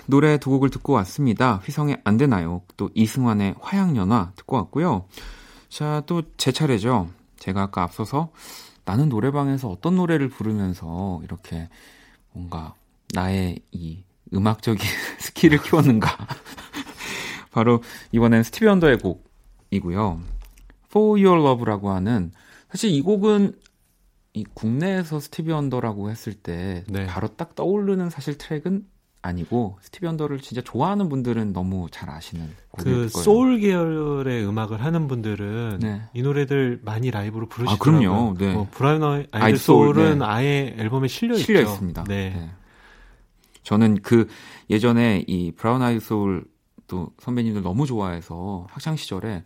노래 두 곡을 듣고 왔습니다. 휘성의 안 되나요? 또 이승환의 화양연화 듣고 왔고요. 자, 또 제 차례죠. 제가 아까 앞서서 나는 노래방에서 어떤 노래를 부르면서 이렇게 뭔가 나의 이 음악적인 스킬을 키웠는가. 바로 이번엔 스티비 원더의 곡이고요. For Your Love라고 하는 사실 이 곡은 이 국내에서 스티비 원더라고 했을 때 네. 바로 딱 떠오르는 사실 트랙은 아니고 스티비 원더를 진짜 좋아하는 분들은 너무 잘 아시는 그 소울 계열의 음악을 하는 분들은 네. 이 노래들 많이 라이브로 부르시더라고요. 아, 그럼요. 네. 뭐 브라운 아이드 소울은 네. 아예 앨범에 실려 있죠. 실려 있습니다. 네. 네. 저는 그 예전에 이 브라운 아이드 소울 또 선배님들 너무 좋아해서 학창 시절에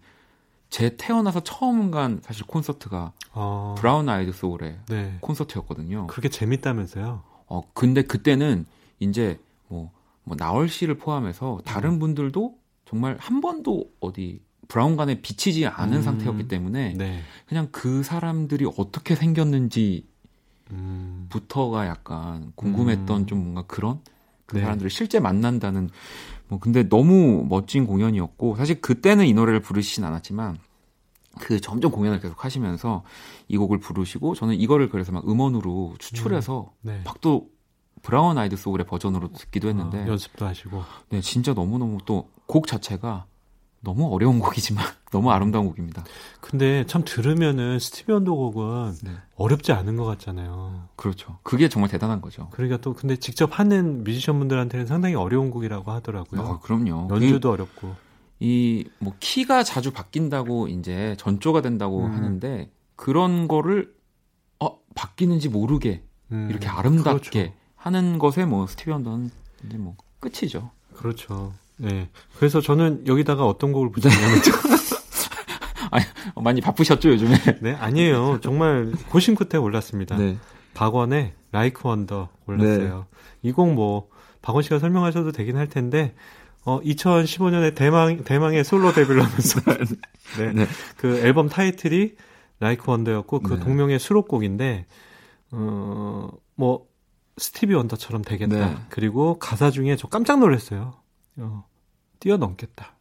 제 태어나서 처음 간 사실 콘서트가 아... 브라운 아이드 소울의 네. 콘서트였거든요. 그렇게 재밌다면서요? 어 근데 그때는 이제 뭐, 뭐 나얼 씨를 포함해서 다른 음. 분들도 정말 한 번도 어디 브라운관에 비치지 않은 음. 상태였기 때문에 네. 그냥 그 사람들이 어떻게 생겼는지 음. 부터가 약간 궁금했던 음. 좀 뭔가 그런 그 네. 사람들을 실제 만난다는 뭐 근데 너무 멋진 공연이었고 사실 그때는 이 노래를 부르시진 않았지만 그 점점 공연을 계속 하시면서 이 곡을 부르시고 저는 이거를 그래서 막 음원으로 추출해서 음, 네. 막또 브라운 아이드 소울의 버전으로 듣기도 했는데 아, 연습도 하시고 네 진짜 너무 너무 또 곡 자체가 너무 어려운 곡이지만 너무 아름다운 곡입니다. 근데 참 들으면은 스티비 원더 곡은 네. 어렵지 않은 것 같잖아요. 그렇죠. 그게 정말 대단한 거죠. 그러니까 또 근데 직접 하는 뮤지션 분들한테는 상당히 어려운 곡이라고 하더라고요. 어, 그럼요. 연주도 그, 어렵고. 이 뭐 키가 자주 바뀐다고 이제 전조가 된다고 음. 하는데 그런 거를 어 바뀌는지 모르게 음. 이렇게 아름답게 그렇죠. 하는 것에 뭐 스티비 언더는 이제 뭐 끝이죠. 그렇죠. 네. 그래서 저는 여기다가 어떤 곡을 붙였냐면 아니, 많이 바쁘셨죠 요즘에? 네, 아니에요. 정말 고심 끝에 올랐습니다. 네. 박원의 라이크 원더 올랐어요. 네. 이곡 뭐 박원 씨가 설명하셔도 되긴 할 텐데 어 2015년에 대망 대망의 솔로 데뷔를 하면서 네. 네. 그 앨범 타이틀이 라이크 원더였고 그 네. 동명의 수록곡인데 어뭐 스티비 원더처럼 되겠다. 네. 그리고 가사 중에 저 깜짝 놀랐어요. 어, 뛰어넘겠다.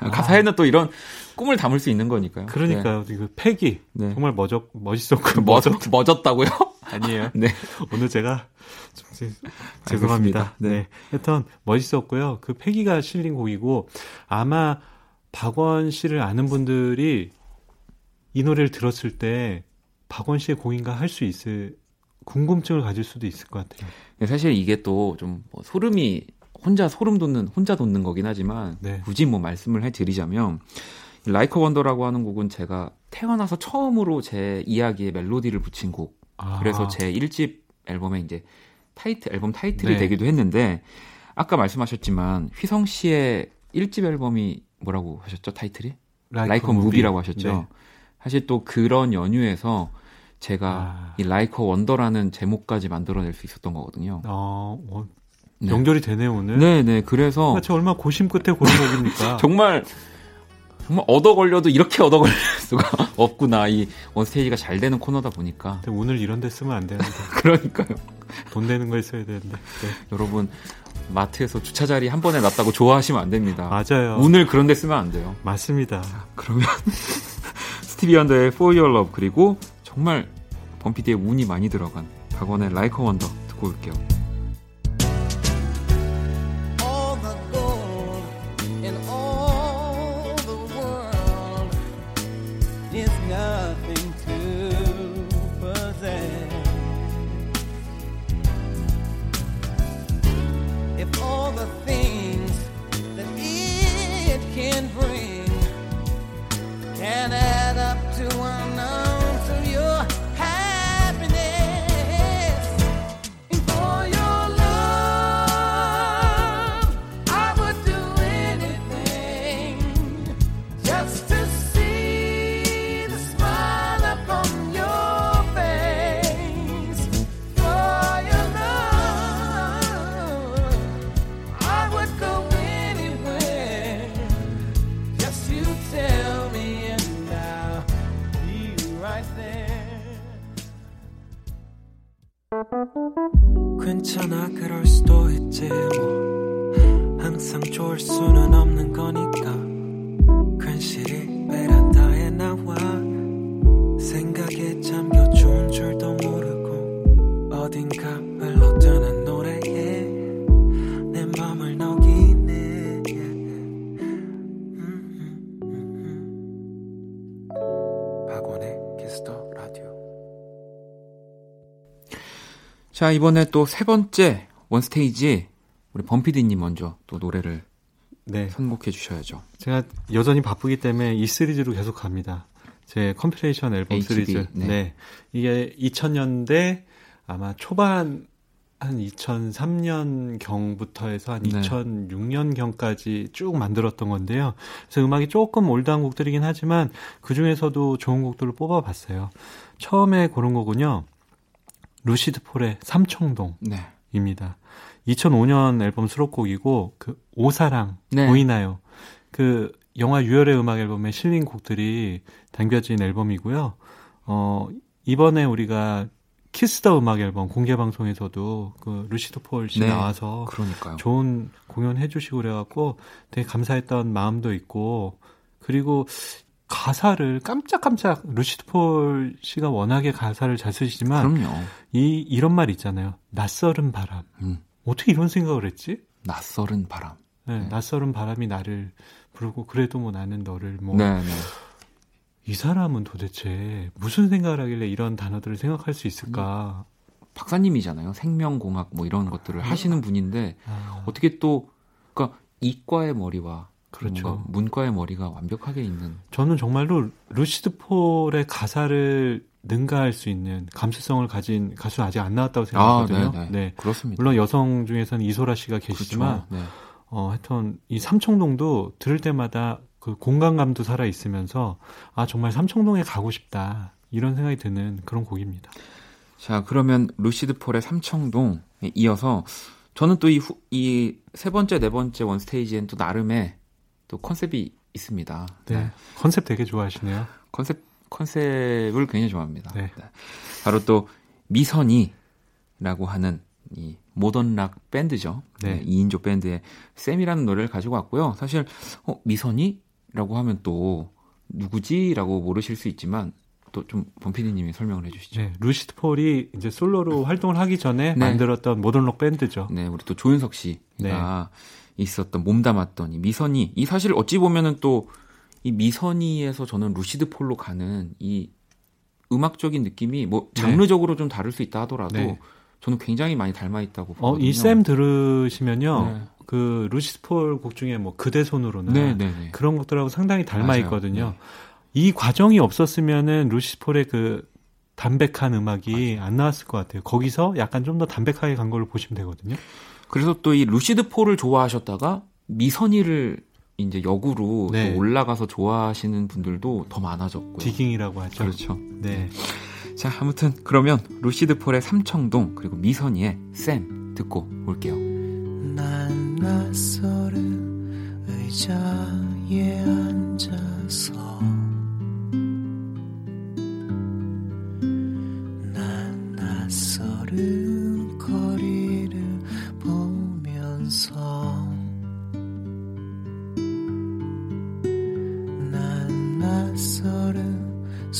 아, 가사에는 또 이런 꿈을 담을 수 있는 거니까요. 그러니까요. 네. 그 패기 네. 정말 멋져 멋있었고 멋졌 멋졌다고요? 아니에요. 네. 오늘 제가 좀 죄송합니다. 네. 네. 하여튼 멋있었고요. 그 패기가 실린 곡이고 아마 박원 씨를 아는 분들이 이 노래를 들었을 때 박원 씨의 곡인가 할 수 있을 궁금증을 가질 수도 있을 것 같아요. 사실 이게 또좀 뭐 소름이 혼자 소름 돋는 혼자 돋는 거긴 하지만 네. 굳이 뭐 말씀을 해드리자면 라이커 원더라고 하는 곡은 제가 태어나서 처음으로 제 이야기에 멜로디를 붙인 곡. 아. 그래서 제 1집 앨범에 이제 타이틀 앨범 타이틀이 네. 되기도 했는데 아까 말씀하셨지만 휘성 씨의 1집 앨범이 뭐라고 하셨죠? 타이틀이? Like a Movie라고 하셨죠. 네. 사실 또 그런 연유에서 제가 아. 이 Like a Wonder라는 제목까지 만들어낼 수 있었던 거거든요. 어, 어 네. 연결이 되네요 오늘. 네네 네. 그래서 저 얼마 고심 끝에 고른 곡입니까? 정말 정말 얻어 걸려도 이렇게 얻어 걸릴 수가 없구나 이 원스테이지가 잘 되는 코너다 보니까. 오늘 이런 데 쓰면 안 되는데. 그러니까요. 돈 되는 거 있어야 되는데. 네. 여러분 마트에서 주차 자리 한 번에 놨다고 좋아하시면 안 됩니다. 맞아요. 오늘 그런 데 쓰면 안 돼요. 맞습니다. 자, 그러면 스티비 언더의 For Your Love 그리고 정말 범피디의 운이 많이 들어간 박원의 a Wonder 듣고 올게요. 자, 이번에 또 세 번째 원스테이지 우리 범PD님 먼저 또 노래를 네. 선곡해 주셔야죠. 제가 여전히 바쁘기 때문에 이 시리즈로 계속 갑니다. 제 compilation 앨범 HB, 시리즈. 네. 네. 이게 2000년대 아마 초반 한 2003년 경부터 해서 한 네. 2006년 경까지 쭉 만들었던 건데요. 그래서 음악이 조금 올드한 곡들이긴 하지만 그 중에서도 좋은 곡들을 뽑아봤어요. 처음에 고른 곡은요. 루시드 폴의 삼청동입니다. 네. 2005년 앨범 수록곡이고 그 오, 사랑 네. 보이나요? 그 영화 유열의 음악 앨범에 실린 곡들이 담겨진 앨범이고요. 어 이번에 우리가 키스 더 음악 앨범 공개 방송에서도 그 루시드 폴씨 네. 나와서 그러니까요. 좋은 공연 해주시고 그래갖고 되게 감사했던 마음도 있고 그리고 가사를 깜짝깜짝 루시드 폴 씨가 워낙에 가사를 잘 쓰시지만 그럼요. 이 이런 말 있잖아요. 낯설은 바람. 음. 어떻게 이런 생각을 했지? 낯설은 바람. 네, 네. 낯설은 바람이 나를 부르고 그래도 뭐 나는 너를 뭐. 네, 네. 이 사람은 도대체 무슨 생각을 하길래 이런 단어들을 생각할 수 있을까? 박사님이잖아요. 생명공학 뭐 이런 것들을 아, 하시는 분인데 아. 어떻게 또 그러니까 이과의 머리와 그렇죠. 문과의 머리가 완벽하게 있는. 저는 정말로 루시드 폴의 가사를 능가할 수 있는 감수성을 가진 가수 아직 안 나왔다고 생각하거든요. 아, 네, 그렇습니다. 물론 여성 중에서는 이소라 씨가 계시지만, 그렇죠. 네. 어, 하여튼 이 삼청동도 들을 때마다 그 공간감도 살아 있으면서 아 정말 삼청동에 가고 싶다 이런 생각이 드는 그런 곡입니다. 자 그러면 루시드 폴의 삼청동에 이어서 저는 또 이 이 세 번째 네 번째 원 스테이지엔 또 나름의 또 컨셉이 있습니다. 네. 네. 컨셉 되게 좋아하시네요. 컨셉 컨셉을 굉장히 좋아합니다. 네. 네. 바로 또 미선이라고 하는 이 모던 락 밴드죠. 네. 네. 2인조 밴드의 쌤이라는 노래를 가지고 왔고요. 사실 어, 미선이라고 하면 또 누구지라고 모르실 수 있지만 또 좀 범피디님이 설명을 해주시죠. 네, 루시드 폴이 이제 솔로로 활동을 하기 전에 네. 만들었던 모던 록 밴드죠. 네, 우리 또 조윤석 씨가 네. 있었던 몸담았던 이 미선이 이 사실 어찌 보면은 또 이 미선이에서 저는 루시드 폴로 가는 이 음악적인 느낌이 뭐 네. 장르적으로 네. 좀 다를 수 있다 하더라도 네. 저는 굉장히 많이 닮아 있다고 보거든요. 어, 이쌤 들으시면요. 네. 그 루시드 폴곡 중에 뭐 그대 손으로는 네, 네, 그런 것들하고 상당히 닮아 맞아요. 있거든요. 이 과정이 없었으면은 루시드 폴의 그 담백한 음악이 맞아요. 안 나왔을 것 같아요. 거기서 약간 좀 더 담백하게 간 걸로 보시면 되거든요. 그래서 또 이 루시드 폴을 좋아하셨다가 미선이를 이제 역으로 네. 올라가서 좋아하시는 분들도 더 많아졌고요. digging이라고 하죠. 그렇죠. 네. 자, 아무튼 그러면 루시드 폴의 삼청동 그리고 미선이의 쌤 듣고 올게요. 난 낯설은 의자에 앉아서 낯설은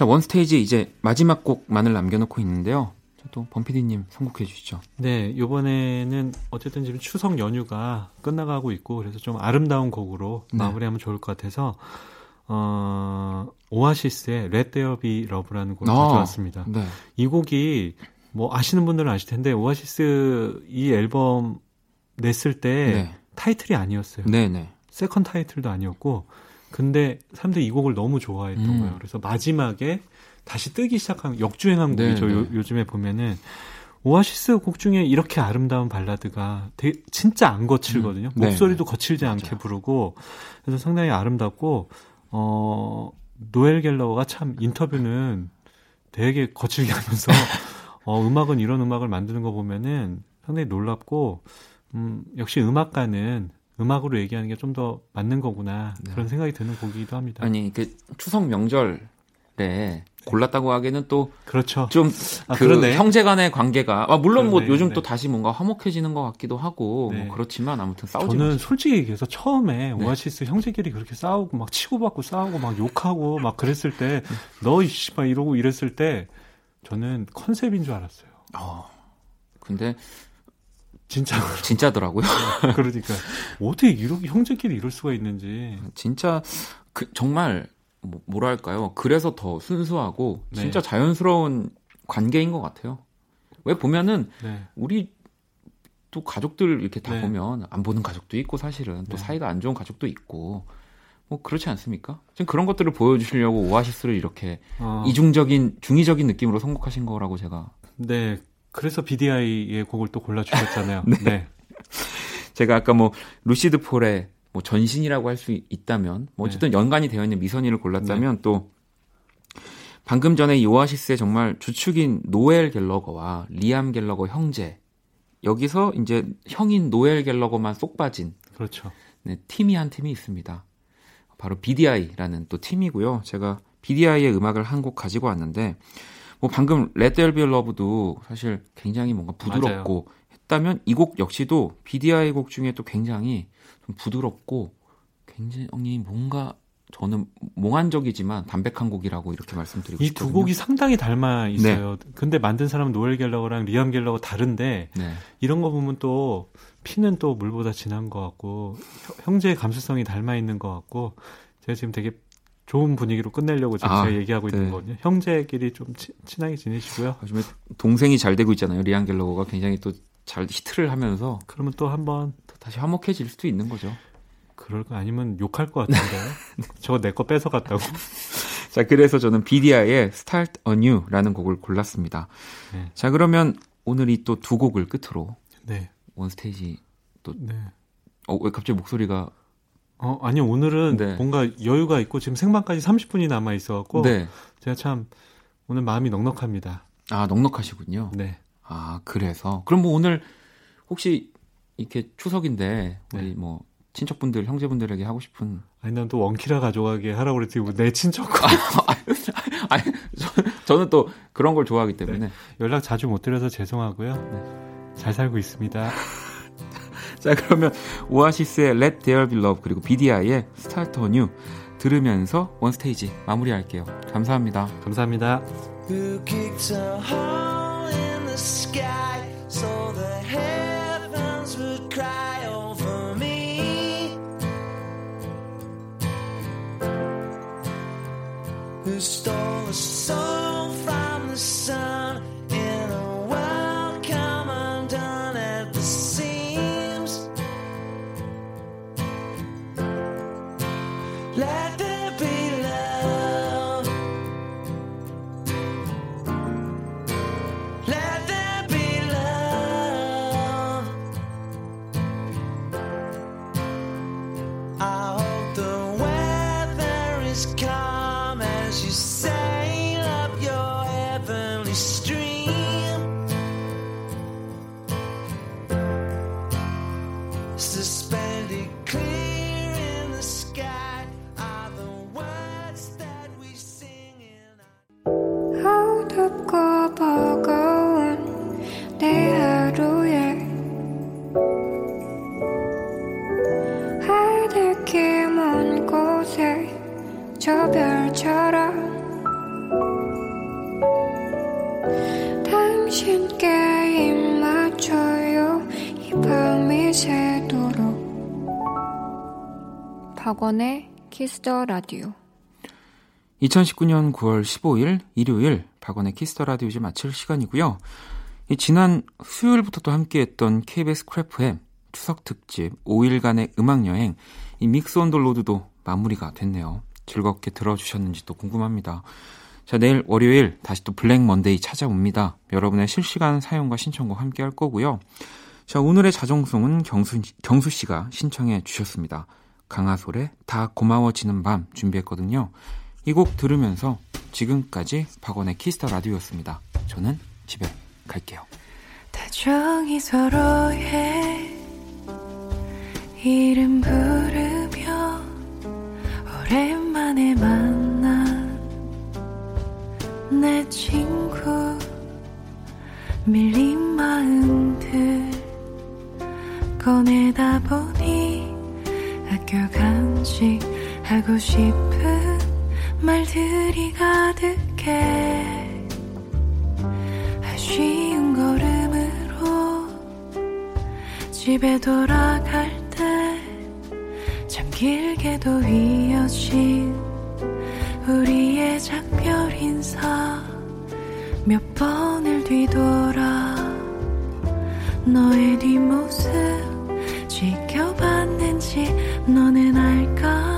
자, 원 스테이지 이제 마지막 곡만을 남겨놓고 있는데요. 또 범피디님 선곡해 주시죠. 네, 이번에는 어쨌든 지금 추석 연휴가 끝나가고 있고 그래서 좀 아름다운 곡으로 네. 마무리하면 좋을 것 같아서 어, 오아시스의 Let There Be Love라는 곡을 아, 가져왔습니다. 네. 이 곡이 뭐 아시는 분들은 아실 텐데 오아시스 이 앨범 냈을 때 네. 타이틀이 아니었어요. 네네. 네. second 타이틀도 아니었고 근데 사람들이 이 곡을 너무 좋아했던 음. 거예요. 그래서 마지막에 다시 뜨기 시작한 역주행한 네, 곡이죠. 네. 요, 요즘에 보면은 오아시스 곡 중에 이렇게 아름다운 발라드가 되게 진짜 안 거칠거든요. 음. 네, 목소리도 네. 거칠지 않게 맞아요. 부르고 그래서 상당히 아름답고 어 노엘 갤러가 참 인터뷰는 되게 거칠게 하면서 어 음악은 이런 음악을 만드는 거 보면은 상당히 놀랍고 음 역시 음악가는 음악으로 얘기하는 게 좀 더 맞는 거구나 네. 그런 생각이 드는 곡이기도 합니다. 아니 그 추석 명절에 골랐다고 하기에는 또 그렇죠. 좀그 아, 그 형제간의 관계가 아, 물론 뭐 그러네, 뭐 요즘 네. 또 다시 뭔가 화목해지는 것 같기도 하고 뭐 네. 뭐 그렇지만 아무튼 싸우지 저는 마시고. 솔직히 얘기해서 처음에 네. 오아시스 형제끼리 그렇게 싸우고 막 치고받고 싸우고 막 욕하고 막 그랬을 때 너 이씨 막 이러고 이랬을 때 저는 컨셉인 줄 알았어요. 어. 근데 진짜 진짜더라고요. 그러니까 어떻게 이렇게 형제끼리 이럴 수가 있는지 진짜 그 정말 뭐, 뭐랄까요? 그래서 더 순수하고 네. 진짜 자연스러운 관계인 것 같아요. 왜 보면은 네. 우리 또 가족들 이렇게 다 네. 보면 안 보는 가족도 있고 사실은 또 네. 사이가 안 좋은 가족도 있고 뭐 그렇지 않습니까? 지금 그런 것들을 보여주시려고 오아시스를 이렇게 어. 이중적인 중의적인 느낌으로 선곡하신 거라고 제가 네 그래서 BDI의 곡을 또 골라주셨잖아요. 네. 네. 제가 아까 뭐 루시드 폴의 뭐 전신이라고 할 수 있다면 뭐 어쨌든 네. 연관이 되어 있는 미선이를 골랐다면 네. 또 방금 전에 이 오아시스의 정말 주축인 노엘 갤러거와 리암 갤러거 형제 여기서 이제 형인 노엘 갤러거만 쏙 빠진 그렇죠. 네, 팀이 한 팀이 있습니다. 바로 BDI라는 또 팀이고요. 제가 BDI의 음악을 한 곡 가지고 왔는데 뭐 방금 Let There Be Love도 사실 굉장히 뭔가 부드럽고 맞아요. 했다면 이 곡 역시도 BDI 곡 중에 또 굉장히 좀 부드럽고 굉장히 뭔가 저는 몽환적이지만 담백한 곡이라고 이렇게 말씀드리고 싶거든요. 이 두 곡이 상당히 닮아 있어요. 네. 근데 만든 사람은 노엘 갤러거랑 리암 갤러거 다른데 네. 이런 거 보면 또 피는 또 물보다 진한 것 같고 형제의 감수성이 닮아 있는 것 같고 제가 지금 되게 좋은 분위기로 끝내려고 지금 아, 제가 얘기하고 네. 있는 거거든요. 형제끼리 좀 치, 친하게 지내시고요. 요즘에 동생이 잘 되고 있잖아요. 리안 갤러거가 굉장히 또 잘 히트를 하면서 그러면 또 한번 다시 화목해질 수도 있는 거죠. 그럴 거 아니면 욕할 것 같은데. 저거 내 거 뺏어갔다고. 자, 그래서 저는 비디아의 Start Anew라는 곡을 골랐습니다. 네. 자, 그러면 오늘 이 또 두 곡을 끝으로 네. 원스테이지 또 네. 어, 왜 갑자기 목소리가 어, 아니 오늘은 네. 뭔가 여유가 있고 지금 생방까지 30분이 남아 있어 갖고 네. 제가 참 오늘 마음이 넉넉합니다. 아, 넉넉하시군요. 네. 아, 그래서 그럼 뭐 오늘 혹시 이렇게 추석인데 우리 네. 뭐 친척분들, 형제분들에게 하고 싶은. 아니, 난 또 원키라 가져가게 하라고 그랬지, 뭐내 친척. 아니, 저, 는또 그런 걸 좋아하기 때문에. 네. 연락 자주 못 드려서 죄송하고요. 네. 잘 살고 있습니다. 자, 그러면 오아시스의 Let There Be Love 그리고 BDI의 Start New 들으면서 원스테이지 마무리할게요. 감사합니다. 감사합니다. stole a soul from the sun 박원의 Kiss the Radio 2019년 9월 15일 일요일 박원의 Kiss the Radio 이제 마칠 시간이고요. 이 지난 수요일부터 또 함께했던 KBS Cool FM의 추석 특집 5일간의 음악 여행 이 Mix on the Road도 마무리가 됐네요. 즐겁게 들어주셨는지 또 궁금합니다. 자, 내일 월요일 다시 또 Black Monday 찾아옵니다. 여러분의 실시간 사연과 신청곡 함께 할 거고요. 자, 오늘의 자정송은 경수, 경수 씨가 신청해 주셨습니다. 강아솔의 다 고마워지는 밤 준비했거든요. 이 곡 들으면서 지금까지 박원의 Kiss the Radio였습니다. 저는 집에 갈게요. 다정히 서로의 이름 부르며 오랜만에 만난 내 친구 밀린 마음들 꺼내다 보니 학교 간식 하고 싶은 말들이 가득해. 아쉬운 걸음으로 집에 돌아갈 때 참 길게도 이어진 우리의 작별 인사 몇 번을 뒤돌아 너의 뒷모습 지켜봤는지 너는 알까